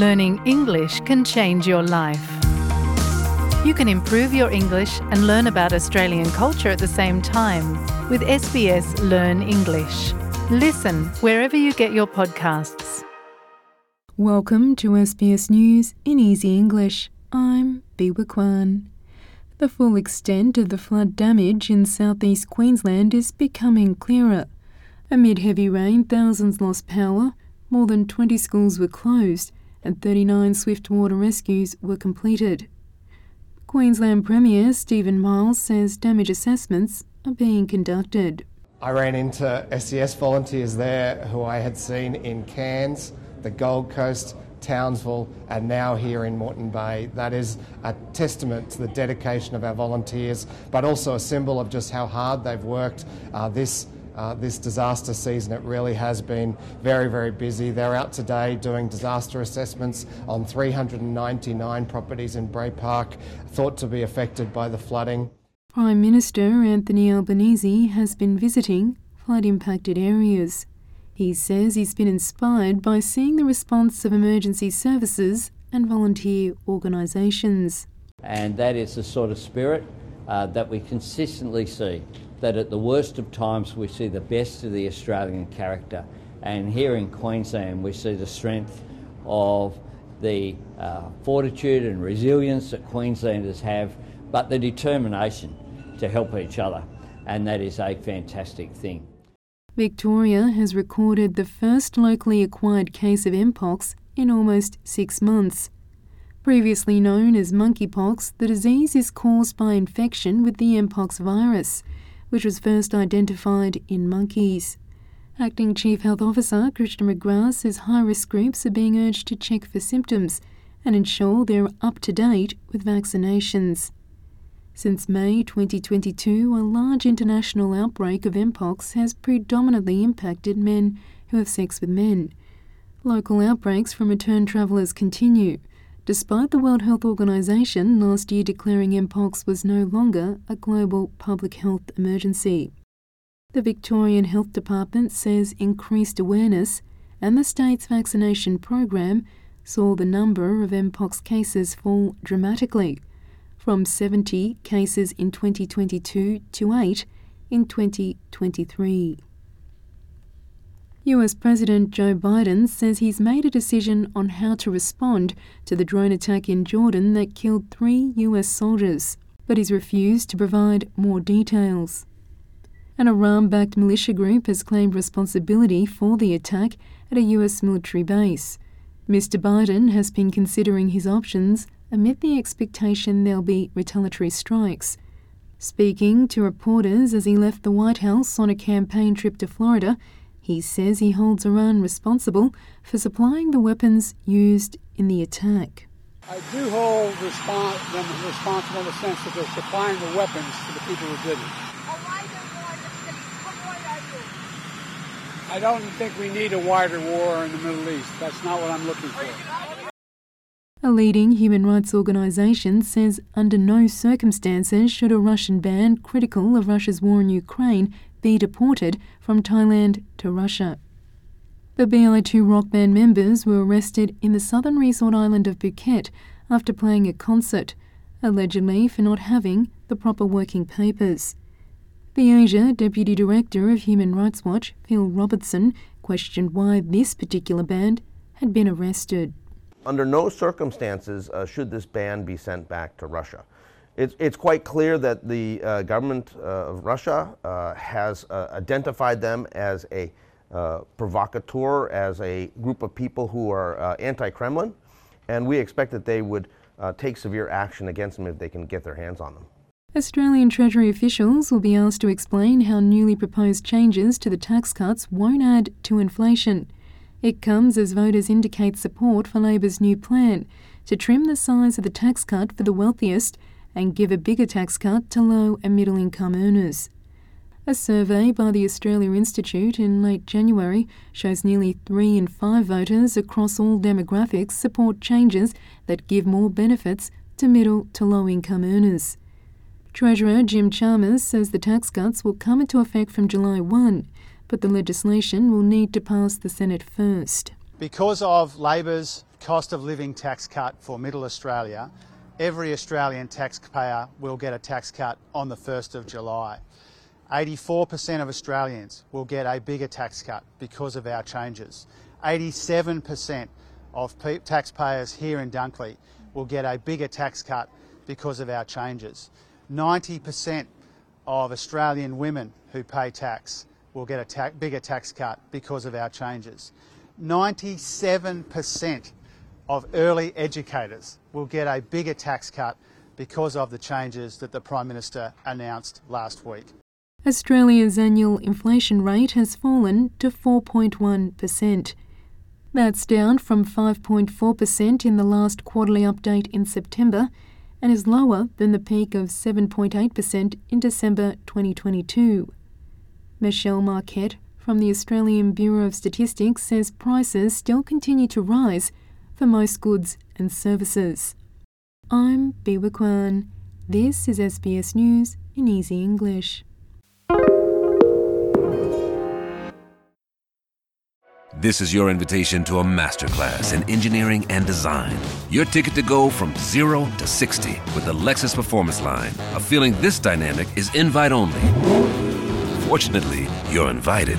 learning English can change your life. You can improve your English and learn about Australian culture at the same time with SBS Learn English. Listen wherever you get your podcasts. Welcome to SBS News in Easy English. I'm Biwa Kwan. The full extent of the flood damage in southeast Queensland is becoming clearer. Amid heavy rain, thousands lost power, more than 20 schools were closed, and 39 swift water rescues were completed. Queensland Premier Stephen Miles says damage assessments are being conducted. I ran into SES volunteers there who I had seen in Cairns, the Gold Coast, Townsville, and now here in Moreton Bay. That is a testament to the dedication of our volunteers, but also a symbol of just how hard they've worked uh, this uh, this disaster season. It really has been very, very busy. They're out today doing disaster assessments on 399 properties in Bray Park thought to be affected by the flooding. Prime Minister Anthony Albanese has been visiting flood impacted areas. He says he's been inspired by seeing the response of emergency services and volunteer organisations. And that is the sort of spirit uh, that we consistently see that at the worst of times we see the best of the Australian character. And here in Queensland, we see the strength of the uh, fortitude and resilience that Queenslanders have, but the determination to help each other. And that is a fantastic thing. Victoria has recorded the first locally acquired case of Mpox in almost six months. Previously known as monkeypox, the disease is caused by infection with the Mpox virus which was first identified in monkeys. Acting Chief Health Officer Christian McGrath says high risk groups are being urged to check for symptoms and ensure they're up to date with vaccinations. Since May 2022, a large international outbreak of Mpox has predominantly impacted men who have sex with men. Local outbreaks from return travellers continue, despite the World Health Organization last year declaring Mpox was no longer a global public health emergency. The Victorian Health Department says increased awareness and the state's vaccination program saw the number of Mpox cases fall dramatically, from 70 cases in 2022 to 8 in 2023. US President Joe Biden says he's made a decision on how to respond to the drone attack in Jordan that killed three US soldiers, but he's refused to provide more details. An Iran backed militia group has claimed responsibility for the attack at a US military base. Mr. Biden has been considering his options amid the expectation there'll be retaliatory strikes. Speaking to reporters as he left the White House on a campaign trip to Florida, he says he holds Iran responsible for supplying the weapons used in the attack. I do hold respons- them responsible in the sense that they're supplying the weapons to the people who did it. I don't think we need a wider war in the Middle East. That's not what I'm looking for. A leading human rights organisation says under no circumstances should a Russian ban critical of Russia's war in Ukraine be deported from Thailand to Russia. The Bi-2 rock band members were arrested in the southern resort island of Phuket after playing a concert, allegedly for not having the proper working papers. The Asia Deputy Director of Human Rights Watch, Phil Robertson, questioned why this particular band had been arrested. Under no circumstances uh, should this band be sent back to Russia. It's, it's quite clear that the uh, government uh, of Russia uh, has uh, identified them as a provocateur, as a group of people who are anti Kremlin, and we expect that they would take severe action against them if they can get their hands on them. Australian Treasury officials will be asked to explain how newly proposed changes to the tax cuts won't add to inflation. It comes as voters indicate support for Labor's new plan to trim the size of the tax cut for the wealthiest and give a bigger tax cut to low and middle income earners. A survey by the Australia Institute in late January shows nearly three in five voters across all demographics support changes that give more benefits to middle to low income earners. Treasurer Jim Chalmers says the tax cuts will come into effect from July 1, but the legislation will need to pass the Senate first. Because of Labor's cost of living tax cut for Middle Australia, every Australian taxpayer will get a tax cut on the 1st of July. 84% of Australians will get a bigger tax cut because of our changes. 87% of taxpayers here in Dunkley will get a bigger tax cut because of our changes. 90% of Australian women who pay tax will get a ta bigger tax cut because of our changes. 97% of early educators will get a bigger tax cut because of the changes that the Prime Minister announced last week. Australia's annual inflation rate has fallen to 4.1%. That's down from 5.4% in the last quarterly update in September and is lower than the peak of 7.8% in December 2022. Michelle Marquardt from the Australian Bureau of Statistics says prices still continue to rise for most goods and services. I'm Biwa Kwan. This is SBS News in Easy English. This is your invitation to a masterclass in engineering and design. Your ticket to go from zero to 60 with the Lexus Performance Line. A feeling this dynamic is invite only. Fortunately, you're invited.